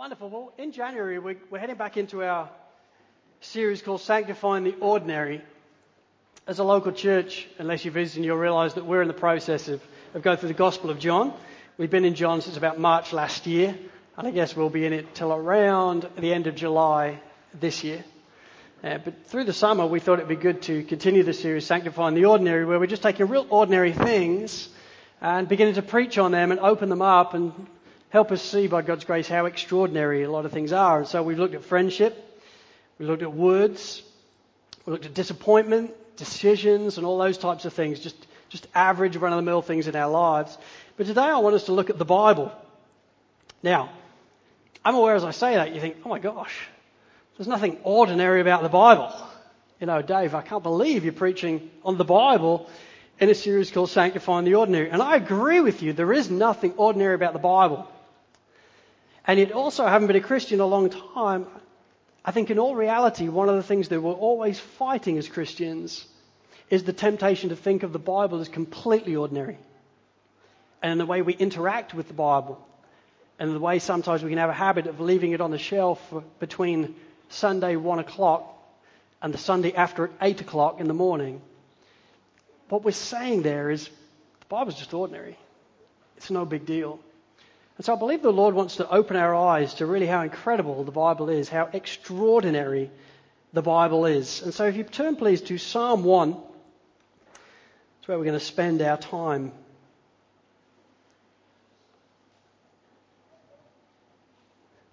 Wonderful. Well, in January, we're, we're heading back into our series called Sanctifying the Ordinary. As a local church, unless you're visiting, you'll realize that we're in the process of, of going through the Gospel of John. We've been in John since about March last year, and I guess we'll be in it till around the end of July this year. Uh, but through the summer, we thought it'd be good to continue the series, Sanctifying the Ordinary, where we're just taking real ordinary things and beginning to preach on them and open them up and help us see by God's grace how extraordinary a lot of things are. And so we've looked at friendship, we looked at words, we looked at disappointment, decisions, and all those types of things, just, just average run of the mill things in our lives. But today I want us to look at the Bible. Now, I'm aware as I say that, you think, oh my gosh, there's nothing ordinary about the Bible. You know, Dave, I can't believe you're preaching on the Bible in a series called Sanctifying the Ordinary. And I agree with you, there is nothing ordinary about the Bible. And yet also, having been a Christian a long time, I think in all reality, one of the things that we're always fighting as Christians is the temptation to think of the Bible as completely ordinary. And the way we interact with the Bible. And the way sometimes we can have a habit of leaving it on the shelf between Sunday 1 o'clock and the Sunday after at 8 o'clock in the morning. What we're saying there is the Bible's just ordinary. It's no big deal. And so I believe the Lord wants to open our eyes to really how incredible the Bible is, how extraordinary the Bible is. And so if you turn please to Psalm 1, that's where we're going to spend our time.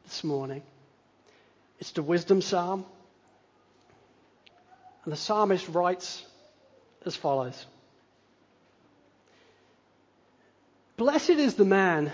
This morning. It's the wisdom psalm. And the psalmist writes as follows Blessed is the man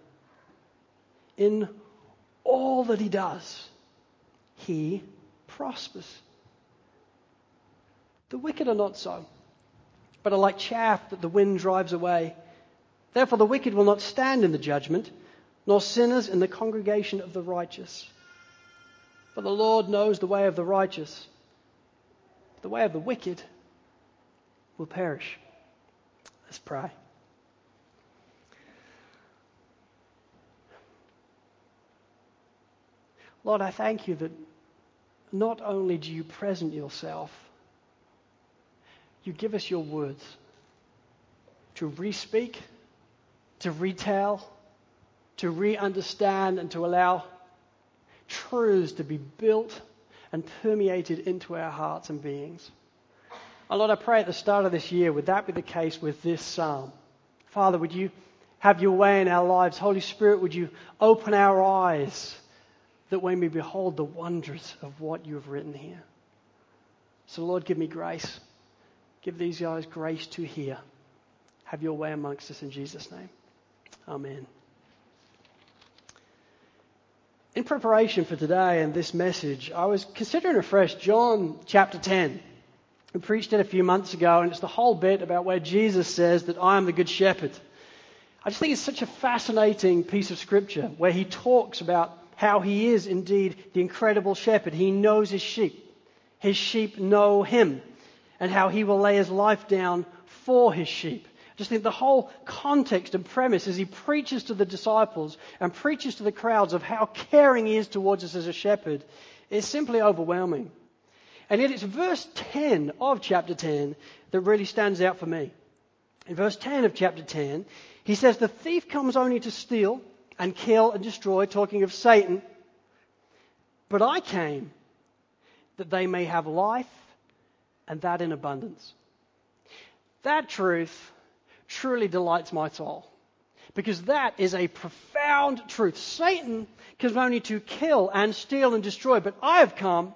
in all that he does, he prospers. The wicked are not so, but are like chaff that the wind drives away. Therefore, the wicked will not stand in the judgment, nor sinners in the congregation of the righteous. For the Lord knows the way of the righteous. but The way of the wicked will perish. Let's pray. Lord, I thank you that not only do you present yourself, you give us your words to re-speak, to retell, to re-understand, and to allow truths to be built and permeated into our hearts and beings. And Lord, I pray at the start of this year, would that be the case with this psalm? Father, would you have your way in our lives? Holy Spirit, would you open our eyes that we may behold the wonders of what you have written here. So, Lord, give me grace. Give these guys grace to hear. Have your way amongst us in Jesus' name. Amen. In preparation for today and this message, I was considering afresh John chapter 10. We preached it a few months ago, and it's the whole bit about where Jesus says that I am the good shepherd. I just think it's such a fascinating piece of scripture where he talks about how he is indeed the incredible shepherd. He knows his sheep. His sheep know him and how he will lay his life down for his sheep. I just think the whole context and premise as he preaches to the disciples and preaches to the crowds of how caring he is towards us as a shepherd is simply overwhelming. And yet it's verse 10 of chapter 10 that really stands out for me. In verse 10 of chapter 10, he says, The thief comes only to steal, and kill and destroy, talking of Satan. But I came that they may have life and that in abundance. That truth truly delights my soul. Because that is a profound truth. Satan comes only to kill and steal and destroy, but I have come,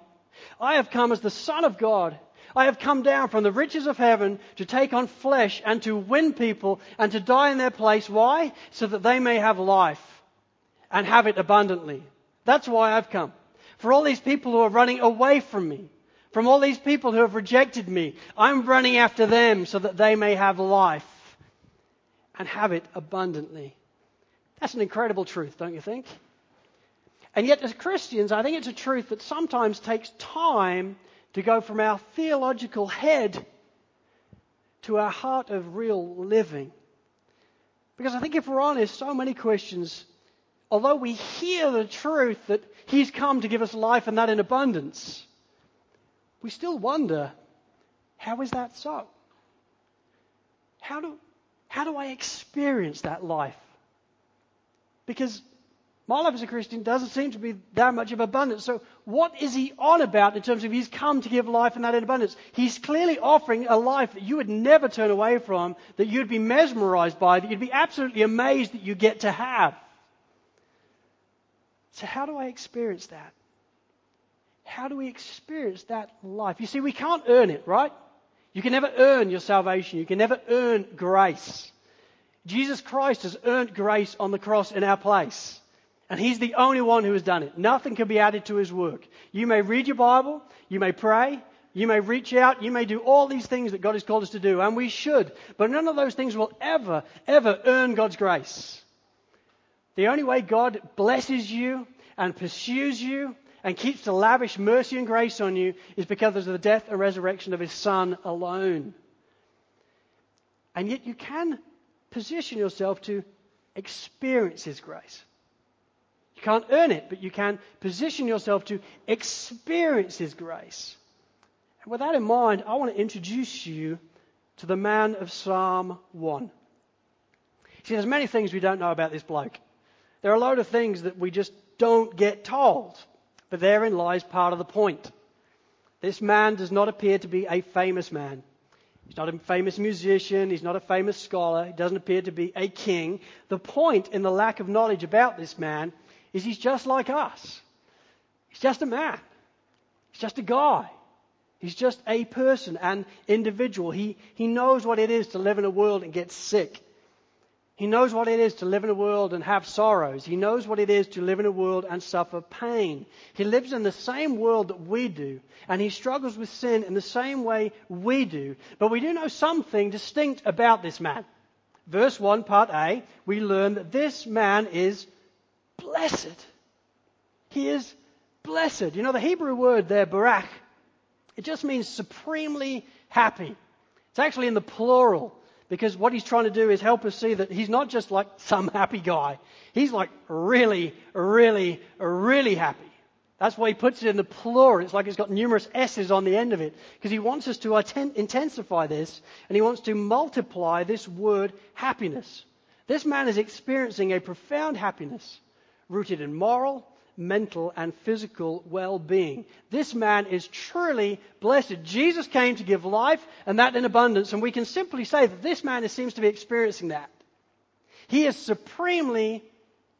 I have come as the Son of God. I have come down from the riches of heaven to take on flesh and to win people and to die in their place. Why? So that they may have life and have it abundantly. That's why I've come. For all these people who are running away from me, from all these people who have rejected me, I'm running after them so that they may have life and have it abundantly. That's an incredible truth, don't you think? And yet, as Christians, I think it's a truth that sometimes takes time to go from our theological head to our heart of real living. Because I think if we're honest, so many Christians, although we hear the truth that He's come to give us life and that in abundance, we still wonder, how is that so? How do, how do I experience that life? Because my life as a Christian doesn't seem to be that much of abundance. So, what is he on about in terms of he's come to give life and that in abundance? He's clearly offering a life that you would never turn away from, that you'd be mesmerized by, that you'd be absolutely amazed that you get to have. So, how do I experience that? How do we experience that life? You see, we can't earn it, right? You can never earn your salvation. You can never earn grace. Jesus Christ has earned grace on the cross in our place. And He's the only one who has done it. Nothing can be added to His work. You may read your Bible, you may pray, you may reach out, you may do all these things that God has called us to do, and we should. But none of those things will ever, ever earn God's grace. The only way God blesses you and pursues you and keeps to lavish mercy and grace on you is because of the death and resurrection of His Son alone. And yet you can position yourself to experience His grace. You can't earn it, but you can position yourself to experience His grace. And with that in mind, I want to introduce you to the man of Psalm 1. See, there's many things we don't know about this bloke. There are a load of things that we just don't get told. But therein lies part of the point. This man does not appear to be a famous man. He's not a famous musician. He's not a famous scholar. He doesn't appear to be a king. The point in the lack of knowledge about this man is he's just like us. He's just a man. He's just a guy. He's just a person, an individual. He, he knows what it is to live in a world and get sick. He knows what it is to live in a world and have sorrows. He knows what it is to live in a world and suffer pain. He lives in the same world that we do, and he struggles with sin in the same way we do. But we do know something distinct about this man. Verse 1, part A, we learn that this man is blessed. He is blessed. You know, the Hebrew word there, barak, it just means supremely happy. It's actually in the plural. Because what he's trying to do is help us see that he's not just like some happy guy. He's like really, really, really happy. That's why he puts it in the plural. It's like it's got numerous S's on the end of it. Because he wants us to intensify this and he wants to multiply this word happiness. This man is experiencing a profound happiness rooted in moral, mental, and physical well being. This man is truly blessed. Jesus came to give life and that in abundance, and we can simply say that this man seems to be experiencing that. He is supremely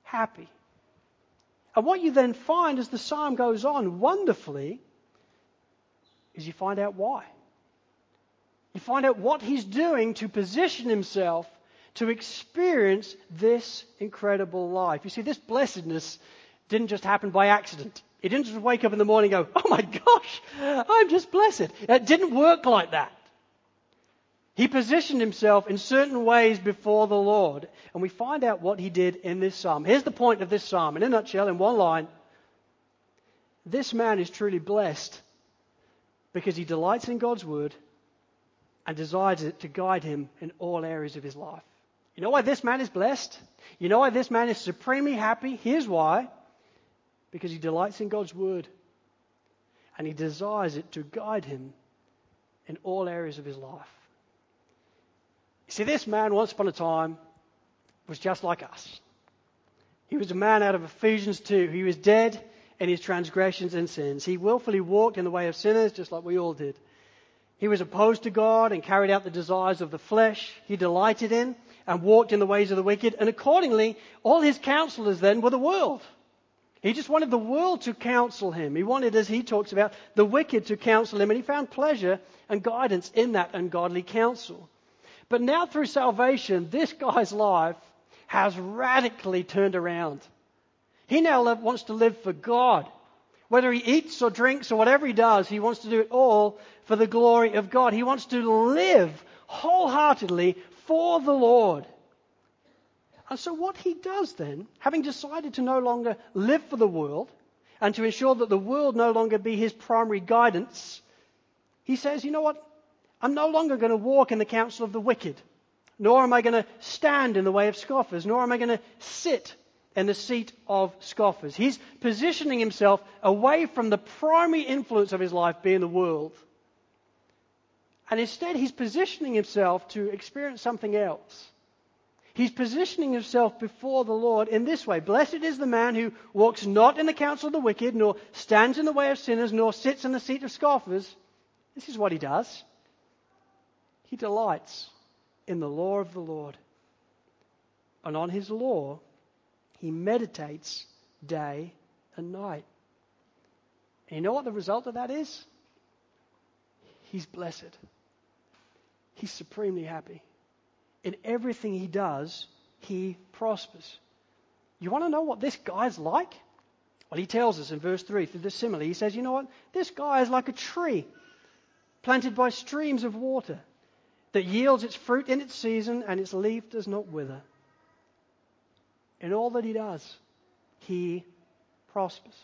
happy. And what you then find as the psalm goes on wonderfully is you find out why. You find out what he's doing to position himself to experience this incredible life. You see, this blessedness didn't just happen by accident. He didn't just wake up in the morning and go, oh my gosh, I'm just blessed. It didn't work like that. He positioned himself in certain ways before the Lord, and we find out what he did in this psalm. Here's the point of this psalm, in a nutshell, in one line. This man is truly blessed because he delights in God's word and desires it to guide him in all areas of his life. You know why this man is blessed? You know why this man is supremely happy? Here's why because he delights in God's word and he desires it to guide him in all areas of his life. You see, this man, once upon a time, was just like us. He was a man out of Ephesians 2. He was dead in his transgressions and sins. He willfully walked in the way of sinners, just like we all did. He was opposed to God and carried out the desires of the flesh he delighted in and walked in the ways of the wicked. And accordingly, all his counselors then were the world. He just wanted the world to counsel him. He wanted, as he talks about, the wicked to counsel him, and he found pleasure and guidance in that ungodly counsel. But now, through salvation, this guy's life has radically turned around. He now wants to live for God. Whether he eats or drinks or whatever he does, he wants to do it all for the glory of God. He wants to live wholeheartedly for the Lord. And so, what he does then, having decided to no longer live for the world and to ensure that the world no longer be his primary guidance, he says, You know what? I'm no longer going to walk in the counsel of the wicked, nor am I going to stand in the way of scoffers, nor am I going to sit in the seat of scoffers. He's positioning himself away from the primary influence of his life being the world. And instead, he's positioning himself to experience something else. He's positioning himself before the Lord in this way Blessed is the man who walks not in the counsel of the wicked, nor stands in the way of sinners, nor sits in the seat of scoffers. This is what he does. He delights in the law of the Lord. And on his law, he meditates day and night. And you know what the result of that is? He's blessed. He's supremely happy. In everything he does, he prospers. You want to know what this guy's like? Well, he tells us in verse 3 through the simile. He says, You know what? This guy is like a tree planted by streams of water that yields its fruit in its season and its leaf does not wither. In all that he does, he prospers.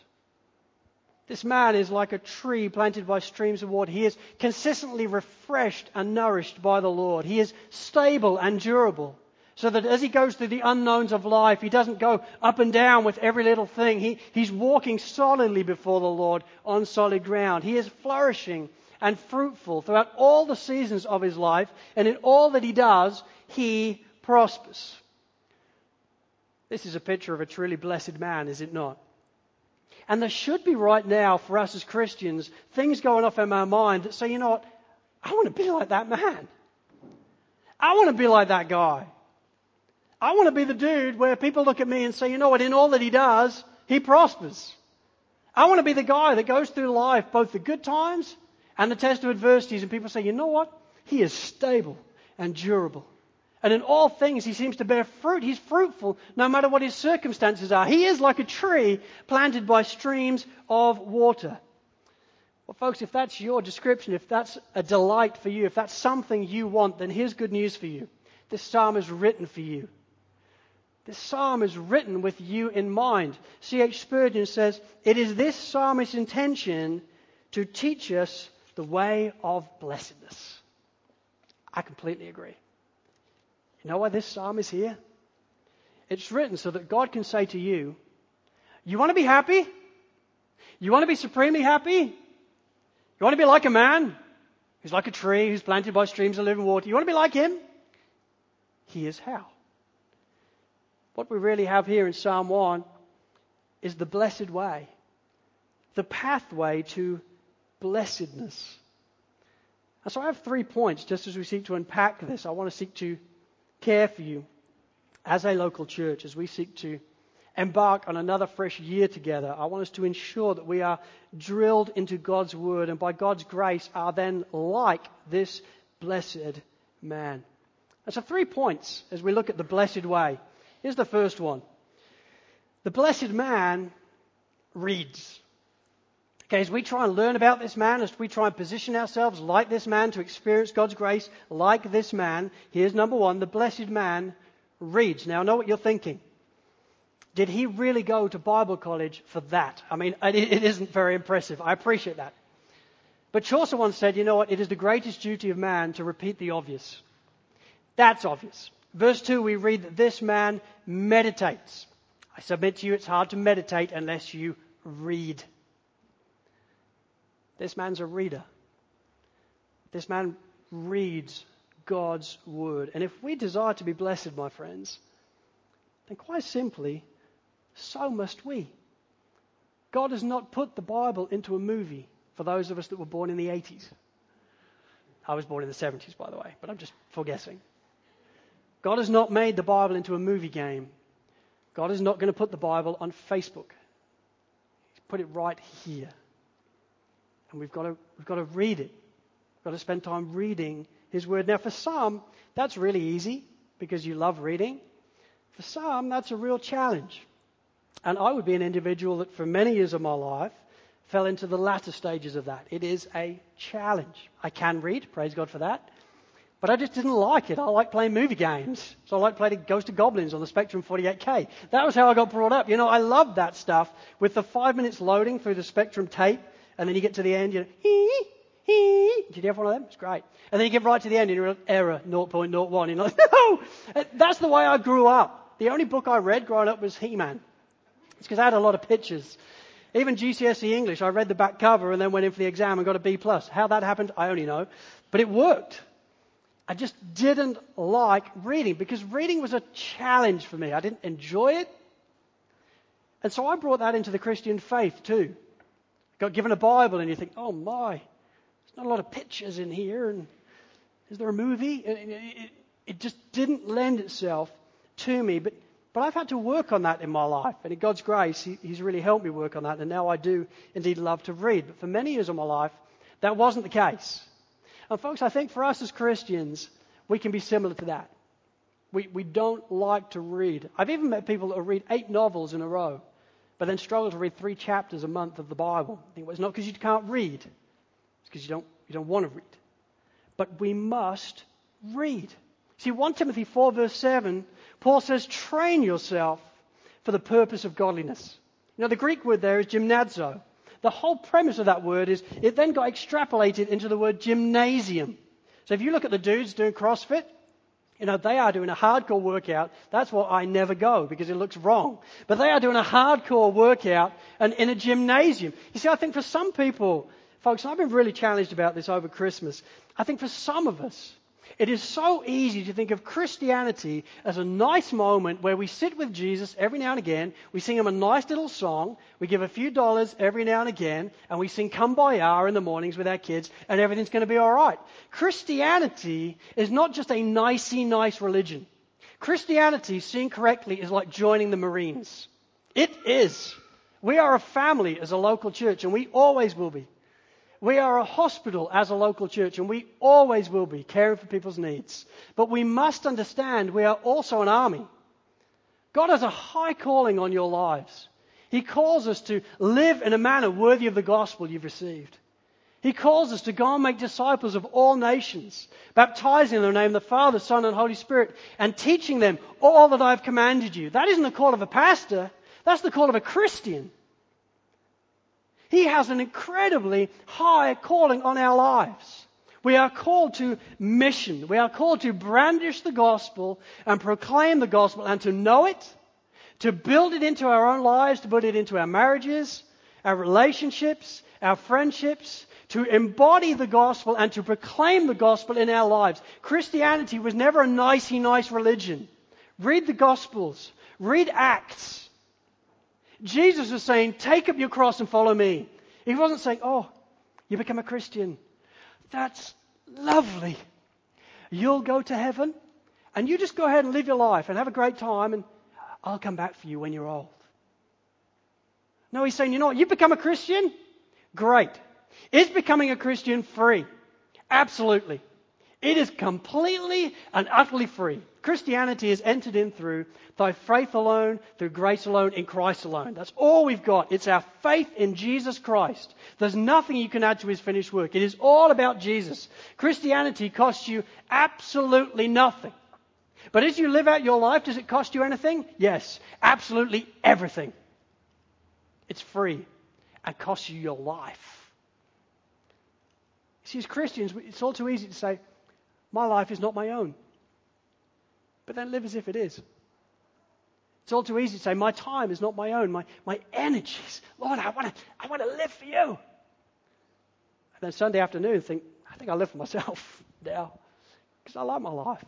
This man is like a tree planted by streams of water. He is consistently refreshed and nourished by the Lord. He is stable and durable. So that as he goes through the unknowns of life, he doesn't go up and down with every little thing. He, he's walking solidly before the Lord on solid ground. He is flourishing and fruitful throughout all the seasons of his life. And in all that he does, he prospers. This is a picture of a truly blessed man, is it not? And there should be right now for us as Christians things going off in our mind that say, you know what? I want to be like that man. I want to be like that guy. I want to be the dude where people look at me and say, you know what? In all that he does, he prospers. I want to be the guy that goes through life, both the good times and the test of adversities, and people say, you know what? He is stable and durable. And in all things, he seems to bear fruit. He's fruitful no matter what his circumstances are. He is like a tree planted by streams of water. Well, folks, if that's your description, if that's a delight for you, if that's something you want, then here's good news for you. This psalm is written for you. This psalm is written with you in mind. C.H. Spurgeon says, It is this psalmist's intention to teach us the way of blessedness. I completely agree. You know why this psalm is here? It's written so that God can say to you, You want to be happy? You want to be supremely happy? You want to be like a man who's like a tree who's planted by streams of living water? You want to be like him? Here's how. What we really have here in Psalm 1 is the blessed way, the pathway to blessedness. And so I have three points just as we seek to unpack this. I want to seek to care for you as a local church as we seek to embark on another fresh year together. I want us to ensure that we are drilled into God's word and by God's grace are then like this blessed man. And so, three points as we look at the blessed way. Here's the first one the blessed man reads. Okay, as we try and learn about this man, as we try and position ourselves like this man to experience God's grace like this man, here's number one the blessed man reads. Now, I know what you're thinking. Did he really go to Bible college for that? I mean, it isn't very impressive. I appreciate that. But Chaucer once said, you know what? It is the greatest duty of man to repeat the obvious. That's obvious. Verse 2, we read that this man meditates. I submit to you, it's hard to meditate unless you read. This man's a reader. This man reads God's word. And if we desire to be blessed, my friends, then quite simply, so must we. God has not put the Bible into a movie for those of us that were born in the 80s. I was born in the 70s, by the way, but I'm just forgetting. God has not made the Bible into a movie game. God is not going to put the Bible on Facebook. He's put it right here. And we've got to, we've got to read it. We've got to spend time reading His Word. Now, for some, that's really easy because you love reading. For some, that's a real challenge. And I would be an individual that for many years of my life fell into the latter stages of that. It is a challenge. I can read, praise God for that. But I just didn't like it. I like playing movie games. So I like playing Ghost of Goblins on the Spectrum 48K. That was how I got brought up. You know, I loved that stuff with the five minutes loading through the Spectrum tape. And then you get to the end, you hee, hee. Did you have one of them? It's great. And then you get right to the end and you're like, error 0.01. You're like, no! That's the way I grew up. The only book I read growing up was He-Man. It's because I had a lot of pictures. Even GCSE English, I read the back cover and then went in for the exam and got a B plus. How that happened, I only know. But it worked. I just didn't like reading because reading was a challenge for me. I didn't enjoy it. And so I brought that into the Christian faith too. Got given a Bible and you think, oh my, there's not a lot of pictures in here. And is there a movie? It, it, it just didn't lend itself to me. But, but I've had to work on that in my life. And in God's grace, he, He's really helped me work on that. And now I do indeed love to read. But for many years of my life, that wasn't the case. And folks, I think for us as Christians, we can be similar to that. We, we don't like to read. I've even met people that read eight novels in a row, but then struggle to read three chapters a month of the Bible. It's not because you can't read, it's because you don't, you don't want to read. But we must read. See, 1 Timothy 4, verse 7, Paul says, train yourself for the purpose of godliness. Now, the Greek word there is gymnazo. The whole premise of that word is it then got extrapolated into the word gymnasium. So if you look at the dudes doing CrossFit, you know, they are doing a hardcore workout. That's why I never go because it looks wrong. But they are doing a hardcore workout and in a gymnasium. You see, I think for some people, folks, I've been really challenged about this over Christmas. I think for some of us, it is so easy to think of Christianity as a nice moment where we sit with Jesus every now and again, we sing him a nice little song, we give a few dollars every now and again, and we sing Kumbaya in the mornings with our kids, and everything's going to be all right. Christianity is not just a nicey nice religion. Christianity, seen correctly, is like joining the Marines. It is. We are a family as a local church, and we always will be. We are a hospital as a local church, and we always will be caring for people's needs. But we must understand we are also an army. God has a high calling on your lives. He calls us to live in a manner worthy of the gospel you've received. He calls us to go and make disciples of all nations, baptizing them in the name of the Father, Son, and Holy Spirit, and teaching them all that I've commanded you. That isn't the call of a pastor, that's the call of a Christian. He has an incredibly high calling on our lives. We are called to mission. We are called to brandish the gospel and proclaim the gospel and to know it, to build it into our own lives, to put it into our marriages, our relationships, our friendships, to embody the gospel and to proclaim the gospel in our lives. Christianity was never a nicey nice religion. Read the gospels. Read Acts. Jesus was saying, Take up your cross and follow me. He wasn't saying, Oh, you become a Christian. That's lovely. You'll go to heaven and you just go ahead and live your life and have a great time and I'll come back for you when you're old. No, he's saying, you know what, you become a Christian? Great. Is becoming a Christian free? Absolutely. It is completely and utterly free. Christianity is entered in through by faith alone, through grace alone, in Christ alone. That's all we've got. It's our faith in Jesus Christ. There's nothing you can add to his finished work. It is all about Jesus. Christianity costs you absolutely nothing. But as you live out your life, does it cost you anything? Yes, absolutely everything. It's free and costs you your life. See, as Christians, it's all too easy to say, my life is not my own. But then live as if it is. It's all too easy to say, My time is not my own. My, my energies. Lord, I want to I wanna live for you. And then Sunday afternoon, think, I think I live for myself now because I like my life.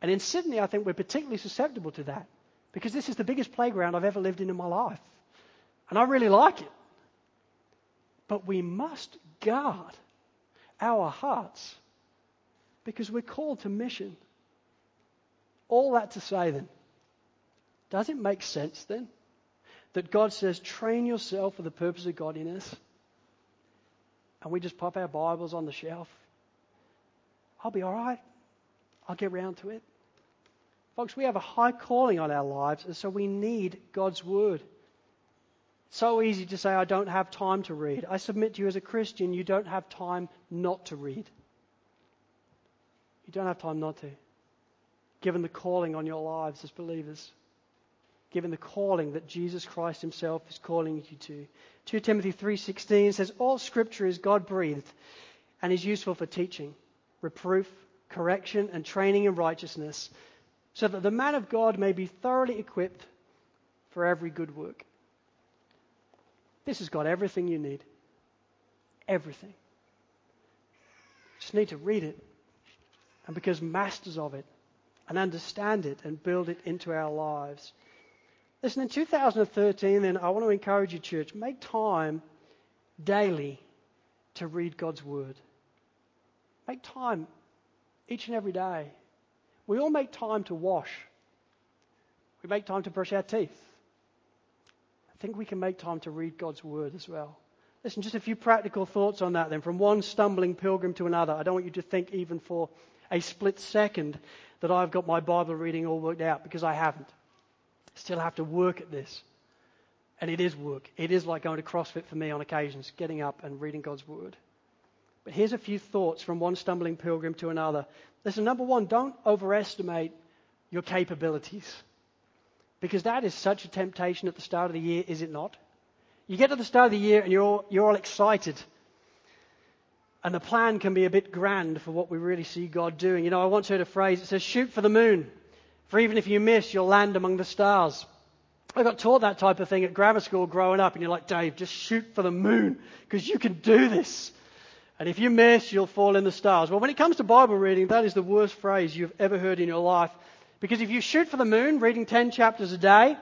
And in Sydney, I think we're particularly susceptible to that because this is the biggest playground I've ever lived in in my life. And I really like it. But we must guard our hearts because we're called to mission. All that to say then, does it make sense then that God says, train yourself for the purpose of godliness? And we just pop our Bibles on the shelf. I'll be all right. I'll get round to it. Folks, we have a high calling on our lives, and so we need God's Word. It's So easy to say, I don't have time to read. I submit to you as a Christian, you don't have time not to read. You don't have time not to. Given the calling on your lives as believers, given the calling that Jesus Christ himself is calling you to. 2 Timothy 3:16 says all scripture is God-breathed and is useful for teaching, reproof, correction and training in righteousness, so that the man of God may be thoroughly equipped for every good work. This has got everything you need. Everything. You just need to read it and become masters of it and understand it and build it into our lives. Listen, in 2013, then, I want to encourage you, church, make time daily to read God's Word. Make time each and every day. We all make time to wash. We make time to brush our teeth. I think we can make time to read God's Word as well. Listen, just a few practical thoughts on that then. From one stumbling pilgrim to another. I don't want you to think even for a split second that I've got my Bible reading all worked out because I haven't. Still have to work at this. And it is work. It is like going to CrossFit for me on occasions, getting up and reading God's Word. But here's a few thoughts from one stumbling pilgrim to another. Listen, number one, don't overestimate your capabilities. Because that is such a temptation at the start of the year, is it not? You get to the start of the year and you're all, you're all excited. And the plan can be a bit grand for what we really see God doing. You know, I once heard a phrase, it says, shoot for the moon. For even if you miss, you'll land among the stars. I got taught that type of thing at grammar school growing up, and you're like, Dave, just shoot for the moon, because you can do this. And if you miss, you'll fall in the stars. Well, when it comes to Bible reading, that is the worst phrase you've ever heard in your life. Because if you shoot for the moon, reading 10 chapters a day,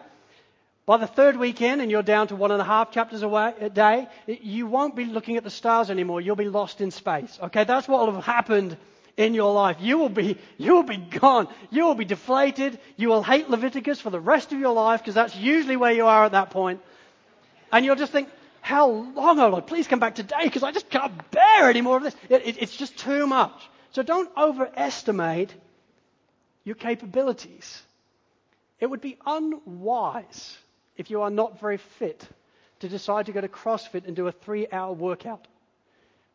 by the third weekend, and you're down to one and a half chapters a day, you won't be looking at the stars anymore. You'll be lost in space. Okay, that's what will have happened in your life. You will be, you will be gone. You will be deflated. You will hate Leviticus for the rest of your life because that's usually where you are at that point. And you'll just think, how long, oh Lord, please come back today because I just can't bear any more of this. It, it, it's just too much. So don't overestimate your capabilities. It would be unwise if you are not very fit to decide to go to CrossFit and do a three hour workout.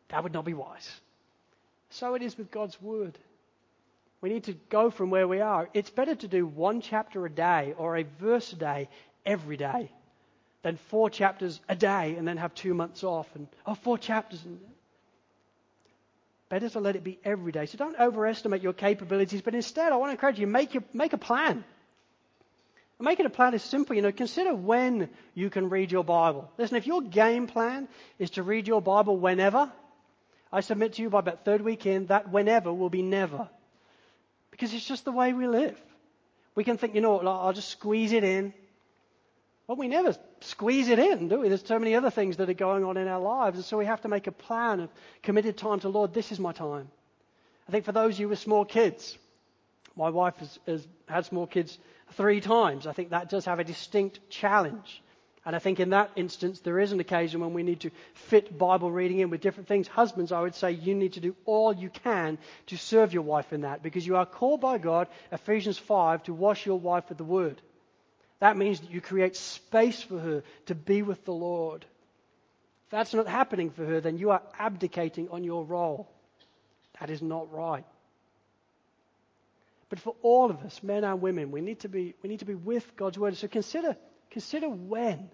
That would not be wise. So it is with God's Word. We need to go from where we are. It's better to do one chapter a day or a verse a day every day than four chapters a day and then have two months off and, oh, four chapters. And, better to let it be every day. So don't overestimate your capabilities, but instead, I want to encourage you make, your, make a plan. Making a plan is simple. You know, consider when you can read your Bible. Listen, if your game plan is to read your Bible whenever, I submit to you by about third weekend that whenever will be never. Because it's just the way we live. We can think, you know what, I'll just squeeze it in. Well, we never squeeze it in, do we? There's so many other things that are going on in our lives. And so we have to make a plan of committed time to Lord, this is my time. I think for those of you with small kids, my wife has, has had small kids three times. I think that does have a distinct challenge. And I think in that instance, there is an occasion when we need to fit Bible reading in with different things. Husbands, I would say you need to do all you can to serve your wife in that because you are called by God, Ephesians 5, to wash your wife with the word. That means that you create space for her to be with the Lord. If that's not happening for her, then you are abdicating on your role. That is not right. But for all of us, men and women, we need to be, we need to be with God's word. So consider, consider when.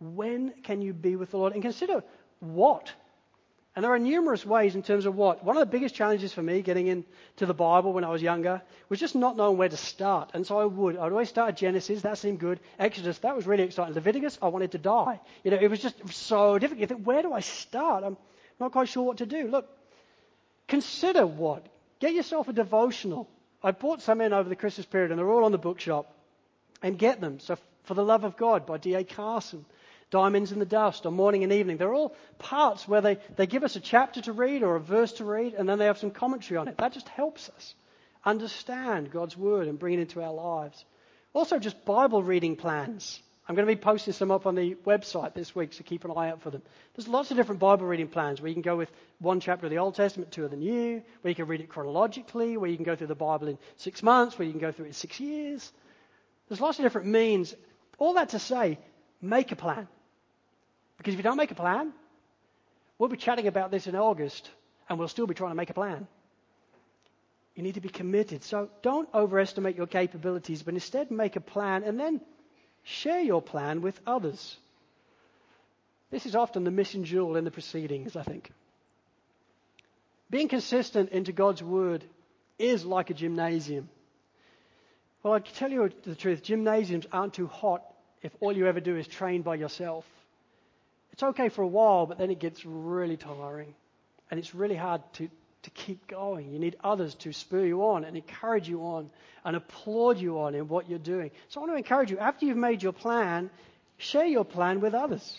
When can you be with the Lord? And consider what. And there are numerous ways in terms of what. One of the biggest challenges for me getting into the Bible when I was younger was just not knowing where to start. And so I would. I'd always start at Genesis. That seemed good. Exodus, that was really exciting. Leviticus, I wanted to die. You know, it was just so difficult. You think, where do I start? I'm not quite sure what to do. Look, consider what. Get yourself a devotional. I bought some in over the Christmas period, and they're all on the bookshop. And get them. So, For the Love of God by D.A. Carson. Diamonds in the Dust, or Morning and Evening. They're all parts where they, they give us a chapter to read or a verse to read, and then they have some commentary on it. That just helps us understand God's Word and bring it into our lives. Also, just Bible reading plans. I'm going to be posting some up on the website this week, so keep an eye out for them. There's lots of different Bible reading plans where you can go with one chapter of the Old Testament, two of the New, where you can read it chronologically, where you can go through the Bible in six months, where you can go through it in six years. There's lots of different means. All that to say, make a plan. Because if you don't make a plan, we'll be chatting about this in August and we'll still be trying to make a plan. You need to be committed. So don't overestimate your capabilities, but instead make a plan and then share your plan with others. This is often the missing jewel in the proceedings, I think. Being consistent into God's word is like a gymnasium. Well, I can tell you the truth gymnasiums aren't too hot if all you ever do is train by yourself. It's okay for a while, but then it gets really tiring. And it's really hard to, to keep going. You need others to spur you on and encourage you on and applaud you on in what you're doing. So I want to encourage you, after you've made your plan, share your plan with others.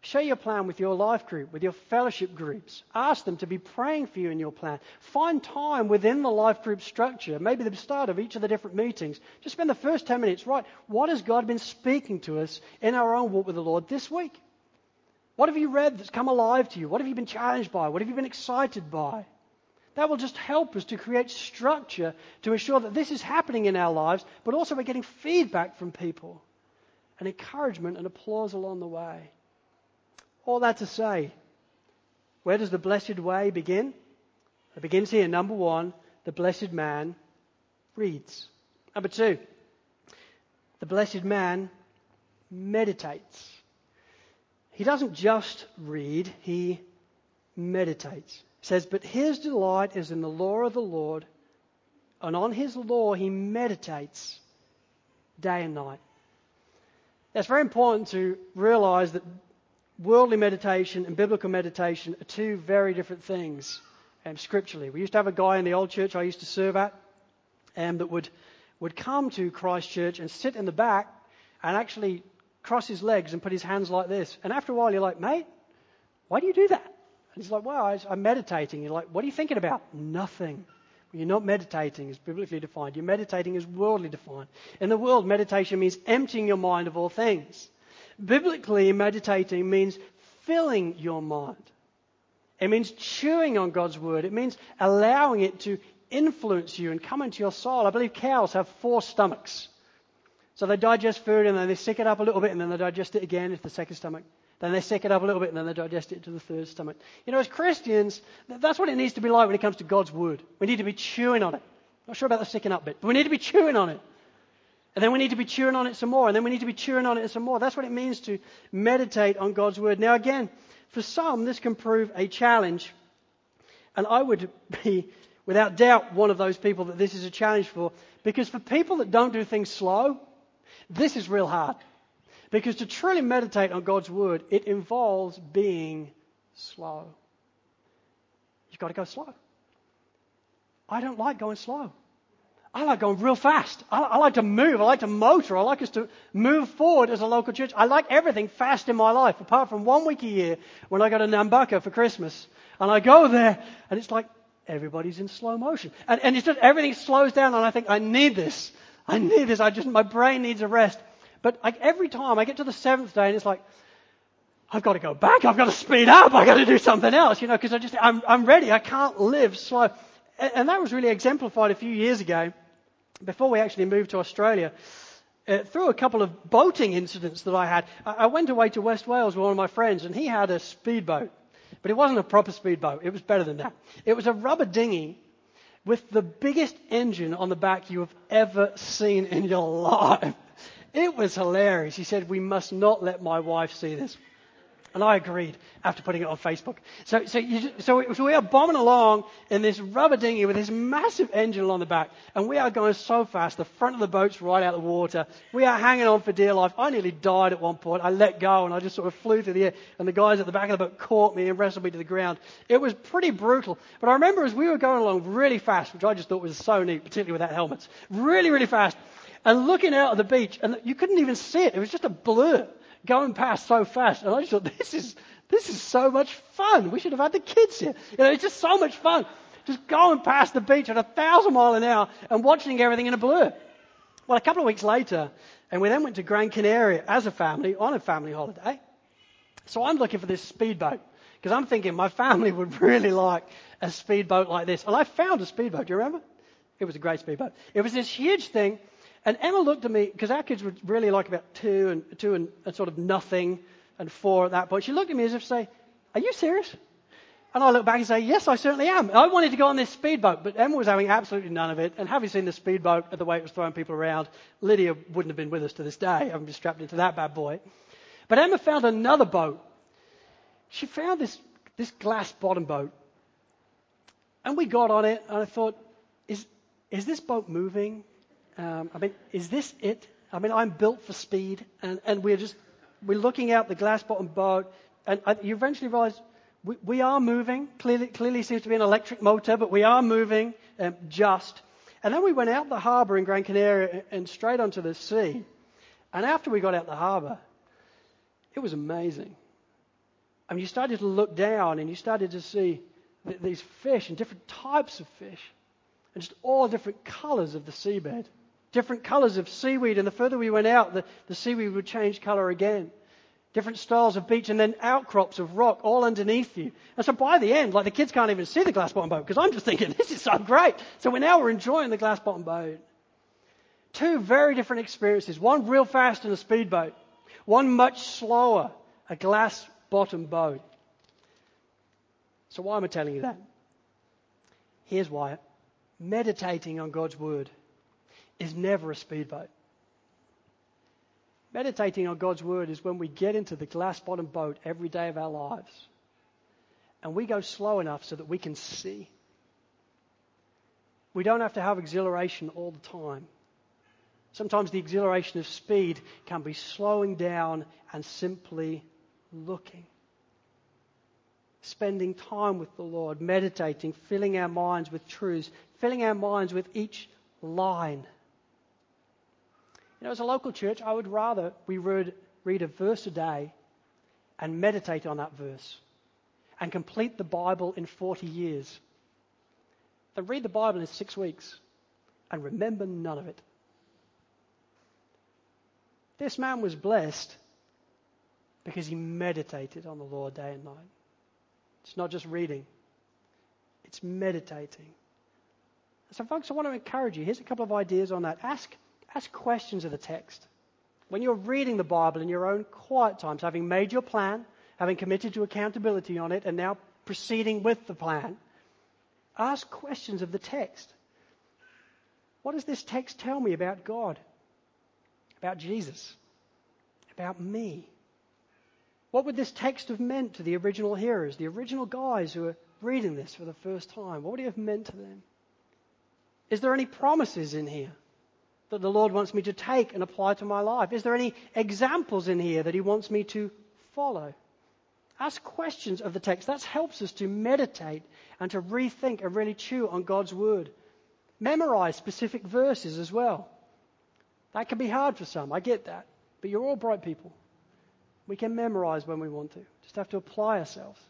Share your plan with your life group, with your fellowship groups. Ask them to be praying for you in your plan. Find time within the life group structure, maybe the start of each of the different meetings. Just spend the first 10 minutes, right? What has God been speaking to us in our own walk with the Lord this week? What have you read that's come alive to you? What have you been challenged by? What have you been excited by? That will just help us to create structure to ensure that this is happening in our lives, but also we're getting feedback from people and encouragement and applause along the way. All that to say, where does the blessed way begin? It begins here. Number one, the blessed man reads. Number two, the blessed man meditates. He doesn't just read, he meditates. Says, But his delight is in the law of the Lord, and on his law he meditates day and night. It's very important to realize that worldly meditation and biblical meditation are two very different things um, scripturally. We used to have a guy in the old church I used to serve at um, that would, would come to Christ Church and sit in the back and actually cross his legs and put his hands like this. And after a while, you're like, mate, why do you do that? And he's like, well, I, I'm meditating. You're like, what are you thinking about? Nothing. Well, you're not meditating as biblically defined. You're meditating as worldly defined. In the world, meditation means emptying your mind of all things. Biblically, meditating means filling your mind. It means chewing on God's word. It means allowing it to influence you and come into your soul. I believe cows have four stomachs. So they digest food and then they sick it up a little bit and then they digest it again into the second stomach. Then they sick it up a little bit and then they digest it to the third stomach. You know, as Christians, that's what it needs to be like when it comes to God's word. We need to be chewing on it. Not sure about the sicking up bit, but we need to be chewing on it. And then we need to be chewing on it some more. And then we need to be chewing on it some more. That's what it means to meditate on God's Word. Now, again, for some, this can prove a challenge. And I would be, without doubt, one of those people that this is a challenge for. Because for people that don't do things slow, this is real hard. Because to truly meditate on God's Word, it involves being slow. You've got to go slow. I don't like going slow. I like going real fast. I, I, like to move. I like to motor. I like us to move forward as a local church. I like everything fast in my life, apart from one week a year when I go to Nambucca for Christmas. And I go there, and it's like everybody's in slow motion. And, and it's just everything slows down, and I think, I need this. I need this. I just, my brain needs a rest. But like every time I get to the seventh day, and it's like, I've got to go back. I've got to speed up. I've got to do something else, you know, because I just, I'm, I'm ready. I can't live slow. And that was really exemplified a few years ago, before we actually moved to Australia. Uh, through a couple of boating incidents that I had, I, I went away to West Wales with one of my friends, and he had a speedboat. But it wasn't a proper speedboat. It was better than that. It was a rubber dinghy with the biggest engine on the back you have ever seen in your life. It was hilarious. He said, We must not let my wife see this. And I agreed after putting it on Facebook. So, so, you, so, so, we are bombing along in this rubber dinghy with this massive engine on the back. And we are going so fast. The front of the boat's right out of the water. We are hanging on for dear life. I nearly died at one point. I let go and I just sort of flew through the air. And the guys at the back of the boat caught me and wrestled me to the ground. It was pretty brutal. But I remember as we were going along really fast, which I just thought was so neat, particularly without helmets, really, really fast, and looking out at the beach, and you couldn't even see it. It was just a blur going past so fast. And I just thought, this is, this is so much fun. We should have had the kids here. You know, it's just so much fun. Just going past the beach at a thousand mile an hour and watching everything in a blur. Well, a couple of weeks later, and we then went to Gran Canaria as a family on a family holiday. So I'm looking for this speedboat because I'm thinking my family would really like a speedboat like this. And I found a speedboat. Do you remember? It was a great speedboat. It was this huge thing and Emma looked at me because our kids were really like about two and two and, and sort of nothing. and four at that point. She looked at me as if to say, Are you serious? And I look back and say, Yes, I certainly am. I wanted to go on this speedboat, but Emma was having absolutely none of it. And having seen the speedboat and the way it was throwing people around, Lydia wouldn't have been with us to this day. I'm just strapped into that bad boy. But Emma found another boat. She found this, this glass bottom boat. And we got on it, and I thought, Is, is this boat moving? Um, I mean, is this it? I mean, I'm built for speed, and, and we're just we're looking out the glass bottom boat, and I, you eventually realize we, we, are moving. Clearly, clearly seems to be an electric motor, but we are moving um, just. And then we went out the harbour in Gran Canaria and, straight onto the sea. And after we got out the harbour, it was amazing. I mean, you started to look down and you started to see th- these fish and different types of fish, and just all different colours of the seabed different colors of seaweed. And the further we went out, the, the seaweed would change color again. Different styles of beach and then outcrops of rock all underneath you. And so by the end, like the kids can't even see the glass bottom boat because I'm just thinking, this is so great. So we're now we're enjoying the glass bottom boat. Two very different experiences. One real fast in a speedboat. One much slower, a glass bottom boat. So why am I telling you that? Here's why. Meditating on God's word is never a speedboat. Meditating on God's word is when we get into the glass bottom boat every day of our lives and we go slow enough so that we can see. We don't have to have exhilaration all the time. Sometimes the exhilaration of speed can be slowing down and simply looking. Spending time with the Lord, meditating, filling our minds with truths, filling our minds with each line you know, as a local church, I would rather we read, read a verse a day and meditate on that verse and complete the Bible in 40 years than read the Bible in six weeks and remember none of it. This man was blessed because he meditated on the Lord day and night. It's not just reading, it's meditating. So, folks, I want to encourage you. Here's a couple of ideas on that. Ask ask questions of the text. When you're reading the Bible in your own quiet times, having made your plan, having committed to accountability on it, and now proceeding with the plan, ask questions of the text. What does this text tell me about God? About Jesus? About me? What would this text have meant to the original hearers, the original guys who are reading this for the first time? What would it have meant to them? Is there any promises in here? That the Lord wants me to take and apply to my life? Is there any examples in here that He wants me to follow? Ask questions of the text. That helps us to meditate and to rethink and really chew on God's Word. Memorize specific verses as well. That can be hard for some, I get that. But you're all bright people. We can memorize when we want to. Just have to apply ourselves.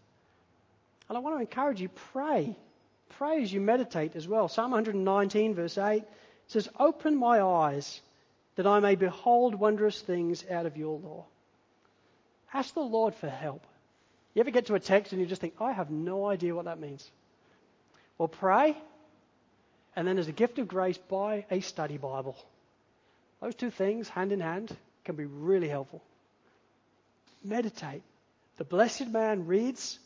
And I want to encourage you, pray. Pray as you meditate as well. Psalm 119, verse 8 it says, Open my eyes that I may behold wondrous things out of your law. Ask the Lord for help. You ever get to a text and you just think, I have no idea what that means? Well, pray, and then as a gift of grace, buy a study Bible. Those two things, hand in hand, can be really helpful. Meditate. The blessed man reads,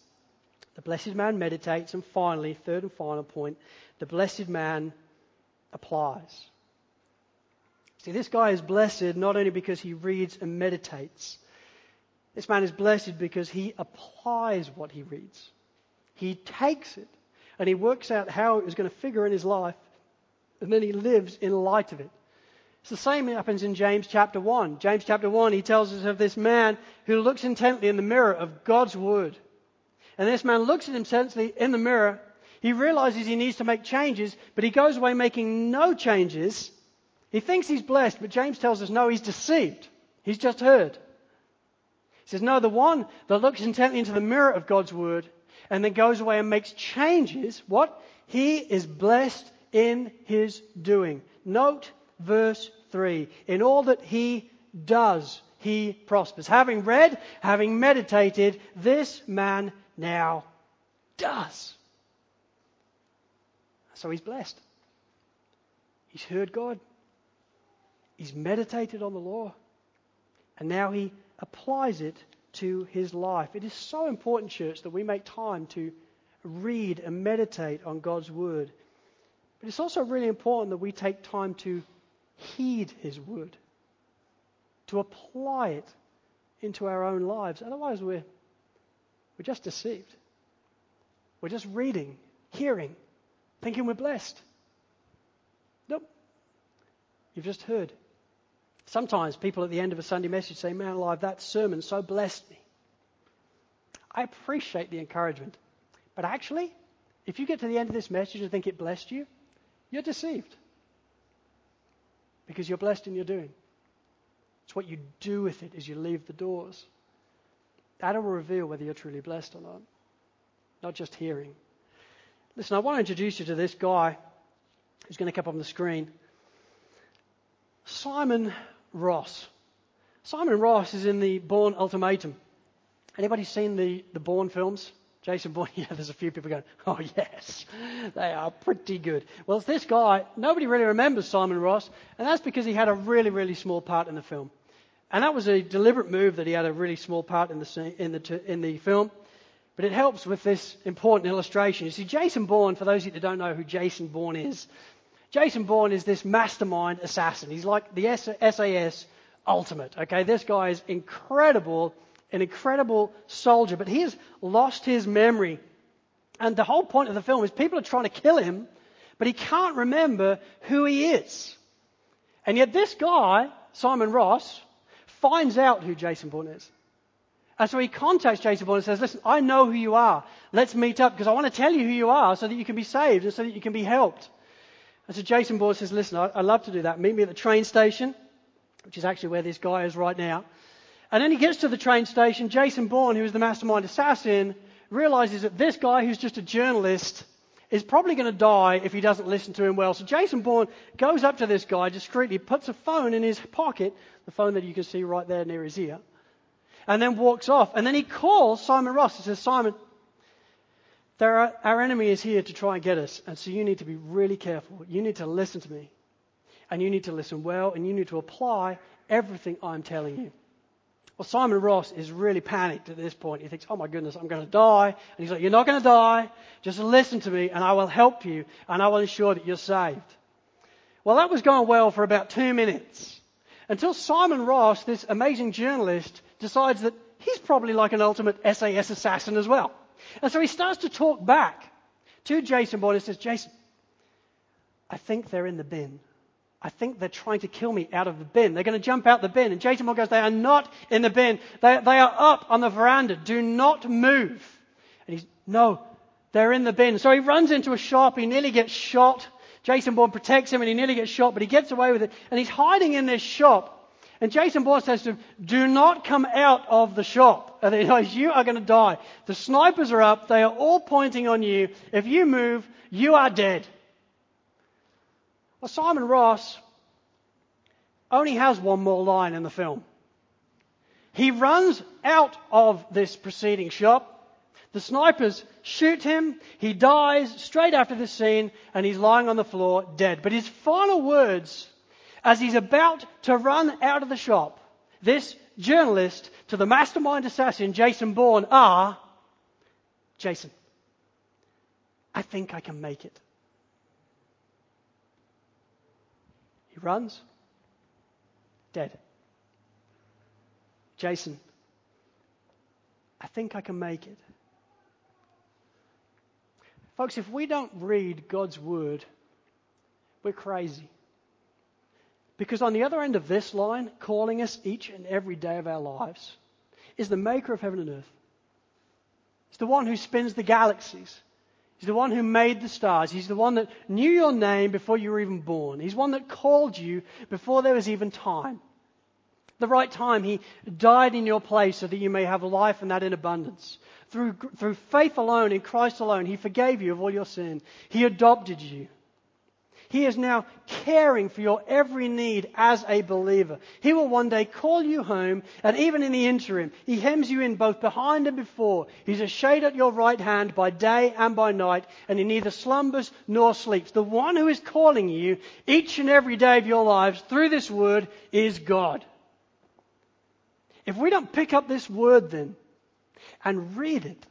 the blessed man meditates, and finally, third and final point, the blessed man applies. See, this guy is blessed not only because he reads and meditates, this man is blessed because he applies what he reads. He takes it and he works out how it is going to figure in his life, and then he lives in light of it. It's the same that happens in James chapter 1. James chapter 1, he tells us of this man who looks intently in the mirror of God's word. And this man looks at him himself in the mirror he realizes he needs to make changes, but he goes away making no changes. He thinks he's blessed, but James tells us no, he's deceived. He's just heard. He says, no, the one that looks intently into the mirror of God's word and then goes away and makes changes, what? He is blessed in his doing. Note verse 3. In all that he does, he prospers. Having read, having meditated, this man now does. So he's blessed. He's heard God. He's meditated on the law. And now he applies it to his life. It is so important, church, that we make time to read and meditate on God's word. But it's also really important that we take time to heed his word, to apply it into our own lives. Otherwise, we're, we're just deceived. We're just reading, hearing, thinking we're blessed. Nope. You've just heard. Sometimes people at the end of a Sunday message say, Man alive, that sermon so blessed me. I appreciate the encouragement. But actually, if you get to the end of this message and think it blessed you, you're deceived. Because you're blessed in your doing. It's what you do with it as you leave the doors. That'll reveal whether you're truly blessed or not, not just hearing. Listen, I want to introduce you to this guy who's going to come up on the screen. Simon Ross. Simon Ross is in the Bourne Ultimatum. Anybody seen the, the Bourne films? Jason Bourne, yeah, there's a few people going, oh yes, they are pretty good. Well, it's this guy, nobody really remembers Simon Ross, and that's because he had a really, really small part in the film. And that was a deliberate move that he had a really small part in the, in the, in the film. But it helps with this important illustration. You see, Jason Bourne, for those of you that don't know who Jason Bourne is, Jason Bourne is this mastermind assassin. He's like the SAS ultimate. Okay, this guy is incredible, an incredible soldier, but he has lost his memory. And the whole point of the film is people are trying to kill him, but he can't remember who he is. And yet this guy, Simon Ross, finds out who Jason Bourne is. And so he contacts Jason Bourne and says, Listen, I know who you are. Let's meet up because I want to tell you who you are so that you can be saved and so that you can be helped. And so Jason Bourne says, Listen, I'd love to do that. Meet me at the train station, which is actually where this guy is right now. And then he gets to the train station. Jason Bourne, who is the mastermind assassin, realizes that this guy, who's just a journalist, is probably going to die if he doesn't listen to him well. So Jason Bourne goes up to this guy discreetly, puts a phone in his pocket, the phone that you can see right there near his ear, and then walks off. And then he calls Simon Ross and says, Simon, are, our enemy is here to try and get us, and so you need to be really careful. You need to listen to me, and you need to listen well, and you need to apply everything I'm telling you. Well, Simon Ross is really panicked at this point. He thinks, oh my goodness, I'm going to die. And he's like, you're not going to die. Just listen to me, and I will help you, and I will ensure that you're saved. Well, that was going well for about two minutes until Simon Ross, this amazing journalist, decides that he's probably like an ultimate SAS assassin as well. And so he starts to talk back to Jason Bourne and says, Jason, I think they're in the bin. I think they're trying to kill me out of the bin. They're going to jump out the bin. And Jason Bourne goes, They are not in the bin. They, they are up on the veranda. Do not move. And he's, No, they're in the bin. So he runs into a shop. He nearly gets shot. Jason Bourne protects him and he nearly gets shot, but he gets away with it. And he's hiding in this shop. And Jason Bourne says to him, Do not come out of the shop. Otherwise, you are going to die. The snipers are up. They are all pointing on you. If you move, you are dead. Well, Simon Ross only has one more line in the film. He runs out of this preceding shop. The snipers shoot him. He dies straight after the scene, and he's lying on the floor dead. But his final words as he's about to run out of the shop, this journalist to the mastermind assassin, Jason Bourne, are Jason, I think I can make it. He runs, dead. Jason, I think I can make it. Folks, if we don't read God's word, we're crazy. Because on the other end of this line, calling us each and every day of our lives, is the maker of heaven and earth. It's the one who spins the galaxies. He's the one who made the stars. He's the one that knew your name before you were even born. He's one that called you before there was even time. The right time, He died in your place so that you may have life and that in abundance. Through, through faith alone, in Christ alone, He forgave you of all your sin. He adopted you. He is now caring for your every need as a believer. He will one day call you home, and even in the interim, He hems you in both behind and before. He's a shade at your right hand by day and by night, and He neither slumbers nor sleeps. The one who is calling you each and every day of your lives through this word is God. If we don't pick up this word then and read it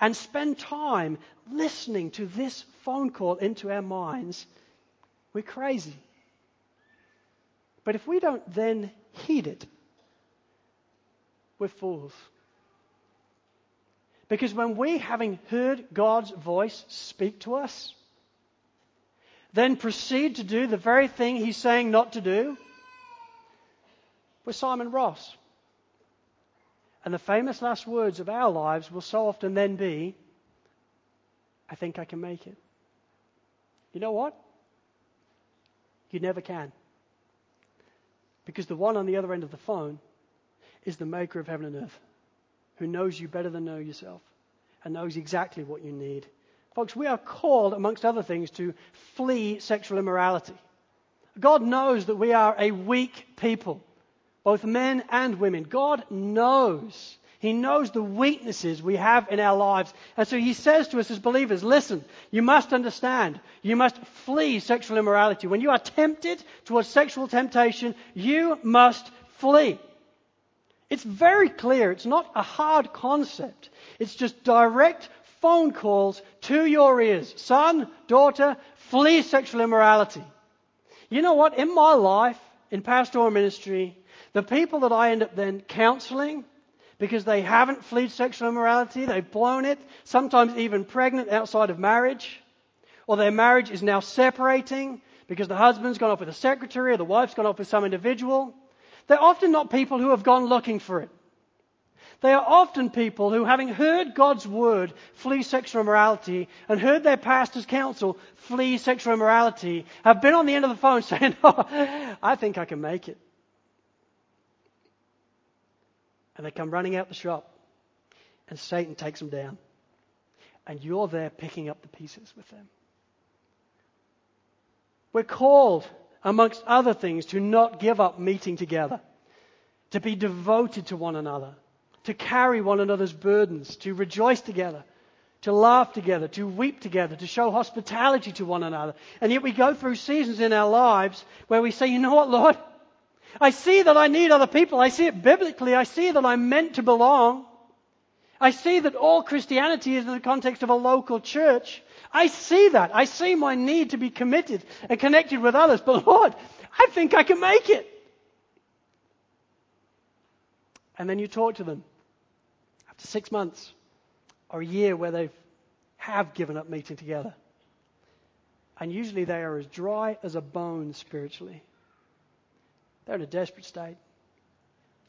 and spend time listening to this phone call into our minds, we're crazy. But if we don't then heed it, we're fools. Because when we, having heard God's voice speak to us, then proceed to do the very thing He's saying not to do, we're Simon Ross. And the famous last words of our lives will so often then be, I think I can make it. You know what? You never can. Because the one on the other end of the phone is the maker of heaven and earth, who knows you better than know yourself and knows exactly what you need. Folks, we are called, amongst other things, to flee sexual immorality. God knows that we are a weak people, both men and women. God knows. He knows the weaknesses we have in our lives. And so He says to us as believers, listen, you must understand. You must flee sexual immorality. When you are tempted towards sexual temptation, you must flee. It's very clear. It's not a hard concept. It's just direct phone calls to your ears. Son, daughter, flee sexual immorality. You know what? In my life, in pastoral ministry, the people that I end up then counseling, because they haven't fled sexual immorality, they've blown it, sometimes even pregnant outside of marriage, or their marriage is now separating because the husband's gone off with a secretary or the wife's gone off with some individual. They're often not people who have gone looking for it. They are often people who, having heard God's word, flee sexual immorality, and heard their pastor's counsel, flee sexual immorality, have been on the end of the phone saying, oh, I think I can make it. And they come running out the shop, and Satan takes them down. And you're there picking up the pieces with them. We're called, amongst other things, to not give up meeting together, to be devoted to one another to carry one another's burdens, to rejoice together, to laugh together, to weep together, to show hospitality to one another. And yet we go through seasons in our lives where we say, you know what, Lord? I see that I need other people. I see it biblically. I see that I'm meant to belong. I see that all Christianity is in the context of a local church. I see that. I see my need to be committed and connected with others. But Lord, I think I can make it. And then you talk to them after six months or a year where they have given up meeting together. And usually they are as dry as a bone spiritually. They're in a desperate state.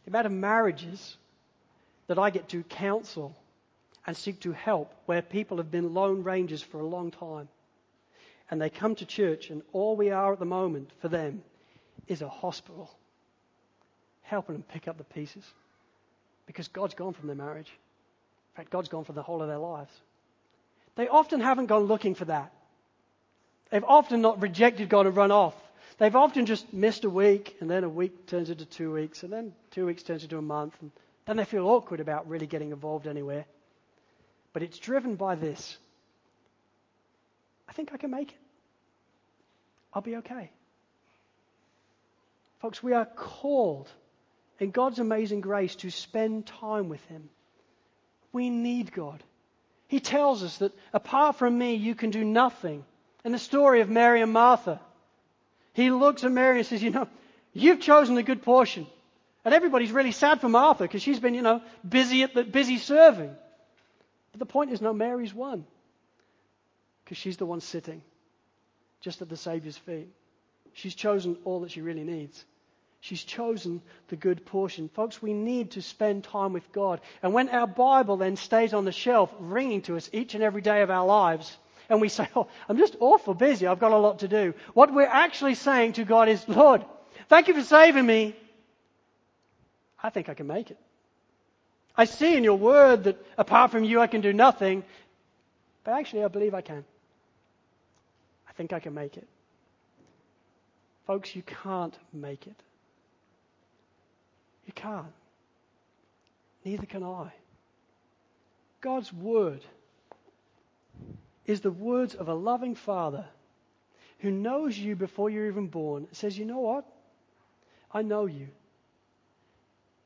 The amount of marriages that I get to counsel and seek to help where people have been lone rangers for a long time. And they come to church, and all we are at the moment for them is a hospital, helping them pick up the pieces because God's gone from their marriage. In fact, God's gone for the whole of their lives. They often haven't gone looking for that. They've often not rejected God and run off. They've often just missed a week, and then a week turns into two weeks, and then two weeks turns into a month, and then they feel awkward about really getting involved anywhere. But it's driven by this I think I can make it. I'll be okay. Folks, we are called in God's amazing grace to spend time with Him. We need God. He tells us that apart from me, you can do nothing. In the story of Mary and Martha, he looks at Mary and says, You know, you've chosen the good portion. And everybody's really sad for Martha because she's been, you know, busy at the, busy serving. But the point is, no, Mary's won because she's the one sitting just at the Saviour's feet. She's chosen all that she really needs. She's chosen the good portion. Folks, we need to spend time with God. And when our Bible then stays on the shelf, ringing to us each and every day of our lives, and we say, Oh, I'm just awful busy, I've got a lot to do. What we're actually saying to God is, Lord, thank you for saving me. I think I can make it. I see in your word that apart from you I can do nothing, but actually I believe I can. I think I can make it. Folks, you can't make it. You can't. Neither can I. God's word is the words of a loving father who knows you before you're even born. Says, you know what? I know you.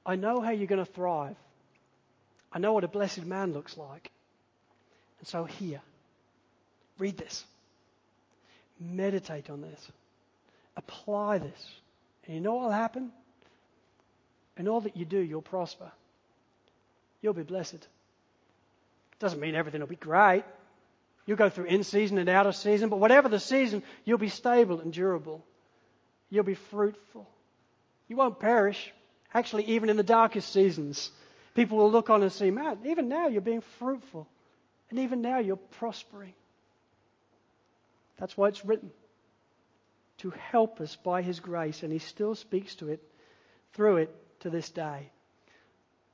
I know how you're going to thrive. I know what a blessed man looks like. And so here, read this. Meditate on this. Apply this. And you know what will happen? In all that you do, you'll prosper. You'll be blessed. Doesn't mean everything will be great. You'll go through in season and out of season, but whatever the season, you'll be stable and durable. You'll be fruitful. You won't perish. Actually, even in the darkest seasons, people will look on and see, man, even now you're being fruitful. And even now you're prospering. That's why it's written to help us by His grace, and He still speaks to it through it to this day.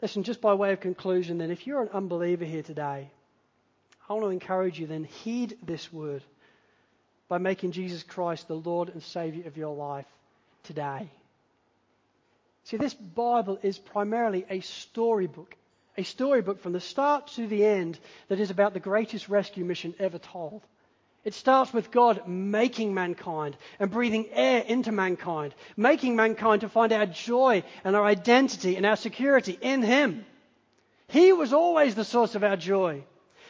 Listen, just by way of conclusion, then, if you're an unbeliever here today, I want to encourage you then, heed this word by making Jesus Christ the Lord and Savior of your life today. See, this Bible is primarily a storybook, a storybook from the start to the end that is about the greatest rescue mission ever told. It starts with God making mankind and breathing air into mankind, making mankind to find our joy and our identity and our security in Him. He was always the source of our joy.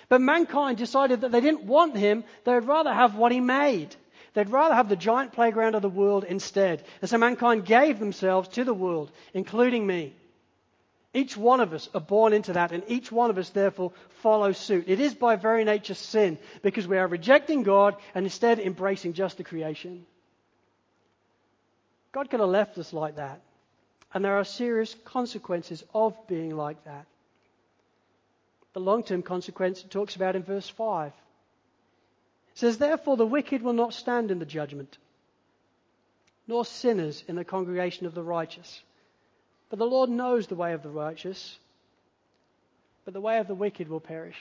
But mankind decided that they didn't want Him, they would rather have what He made. They'd rather have the giant playground of the world instead. And so mankind gave themselves to the world, including me. Each one of us are born into that, and each one of us therefore follows suit. It is by very nature sin, because we are rejecting God and instead embracing just the creation. God could have left us like that. And there are serious consequences of being like that. The long term consequence it talks about in verse 5. It says, Therefore the wicked will not stand in the judgment, nor sinners in the congregation of the righteous. But the Lord knows the way of the righteous, but the way of the wicked will perish.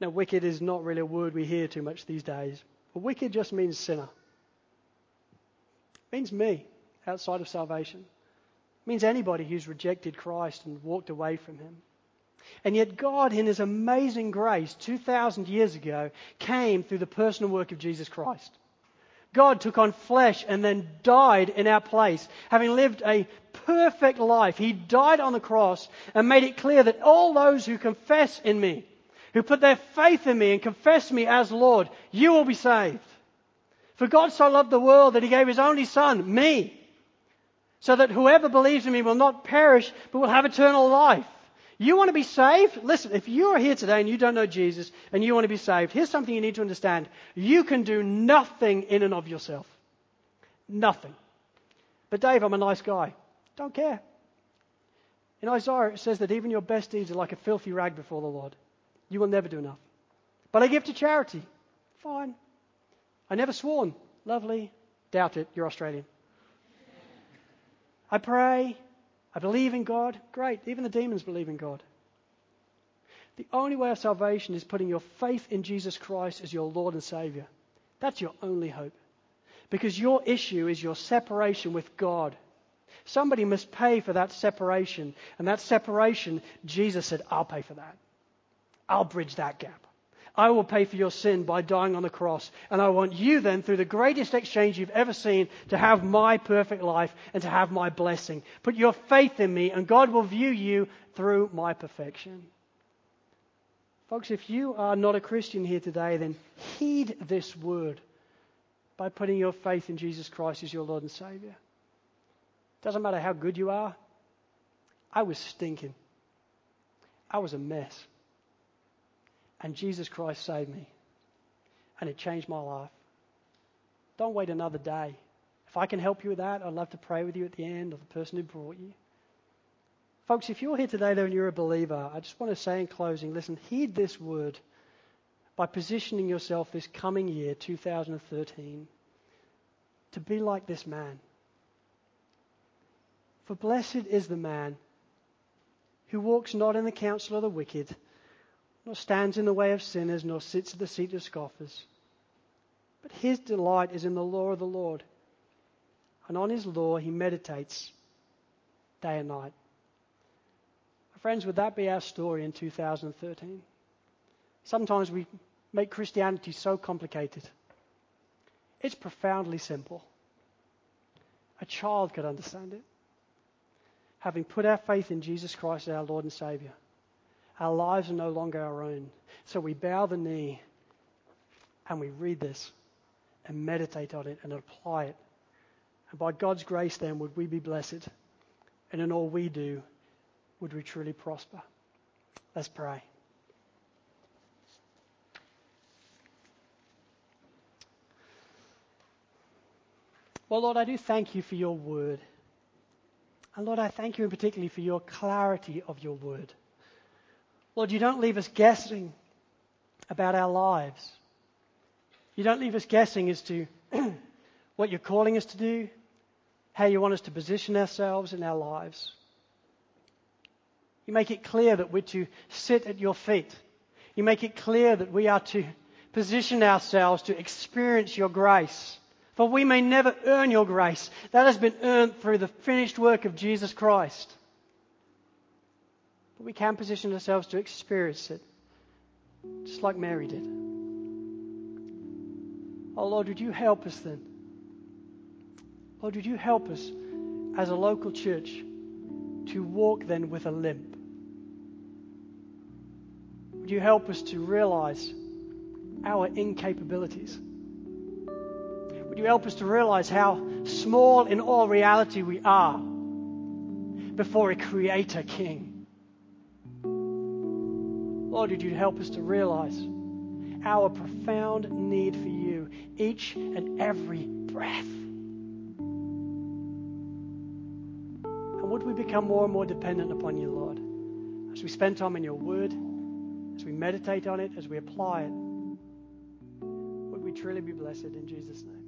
Now, wicked is not really a word we hear too much these days. But wicked just means sinner. It means me outside of salvation. It means anybody who's rejected Christ and walked away from Him. And yet, God, in His amazing grace, 2,000 years ago, came through the personal work of Jesus Christ. God took on flesh and then died in our place. Having lived a perfect life, He died on the cross and made it clear that all those who confess in me, who put their faith in me and confess me as Lord, you will be saved. For God so loved the world that He gave His only Son, me, so that whoever believes in me will not perish but will have eternal life. You want to be saved? Listen, if you are here today and you don't know Jesus and you want to be saved, here's something you need to understand. You can do nothing in and of yourself. Nothing. But Dave, I'm a nice guy. Don't care. In Isaiah, it says that even your best deeds are like a filthy rag before the Lord. You will never do enough. But I give to charity. Fine. I never sworn. Lovely. Doubt it. You're Australian. I pray. I believe in God. Great. Even the demons believe in God. The only way of salvation is putting your faith in Jesus Christ as your Lord and Savior. That's your only hope. Because your issue is your separation with God. Somebody must pay for that separation. And that separation, Jesus said, I'll pay for that. I'll bridge that gap. I will pay for your sin by dying on the cross. And I want you then, through the greatest exchange you've ever seen, to have my perfect life and to have my blessing. Put your faith in me, and God will view you through my perfection. Folks, if you are not a Christian here today, then heed this word by putting your faith in Jesus Christ as your Lord and Savior. Doesn't matter how good you are. I was stinking. I was a mess. And Jesus Christ saved me. And it changed my life. Don't wait another day. If I can help you with that, I'd love to pray with you at the end or the person who brought you. Folks, if you're here today though and you're a believer, I just want to say in closing, listen, heed this word by positioning yourself this coming year, 2013, to be like this man. For blessed is the man who walks not in the counsel of the wicked, nor stands in the way of sinners, nor sits at the seat of scoffers. But his delight is in the law of the Lord, and on his law he meditates day and night. Friends, would that be our story in 2013? Sometimes we make Christianity so complicated. It's profoundly simple. A child could understand it. having put our faith in Jesus Christ as our Lord and Savior, our lives are no longer our own. So we bow the knee and we read this and meditate on it and apply it. And by God's grace, then, would we be blessed. And in all we do, would we truly prosper. Let's pray. Well, Lord, I do thank you for your word. And Lord, I thank you in particularly for your clarity of your word. Lord, you don't leave us guessing about our lives. You don't leave us guessing as to what you're calling us to do, how you want us to position ourselves in our lives. You make it clear that we're to sit at your feet. You make it clear that we are to position ourselves to experience your grace. For we may never earn your grace. That has been earned through the finished work of Jesus Christ. We can position ourselves to experience it, just like Mary did. Oh Lord, would you help us then? Lord, would you help us as a local church to walk then with a limp? Would you help us to realize our incapabilities? Would you help us to realize how small in all reality we are before a creator king? Lord, would you help us to realize our profound need for you each and every breath? And would we become more and more dependent upon you, Lord, as we spend time in your word, as we meditate on it, as we apply it? Would we truly be blessed in Jesus' name?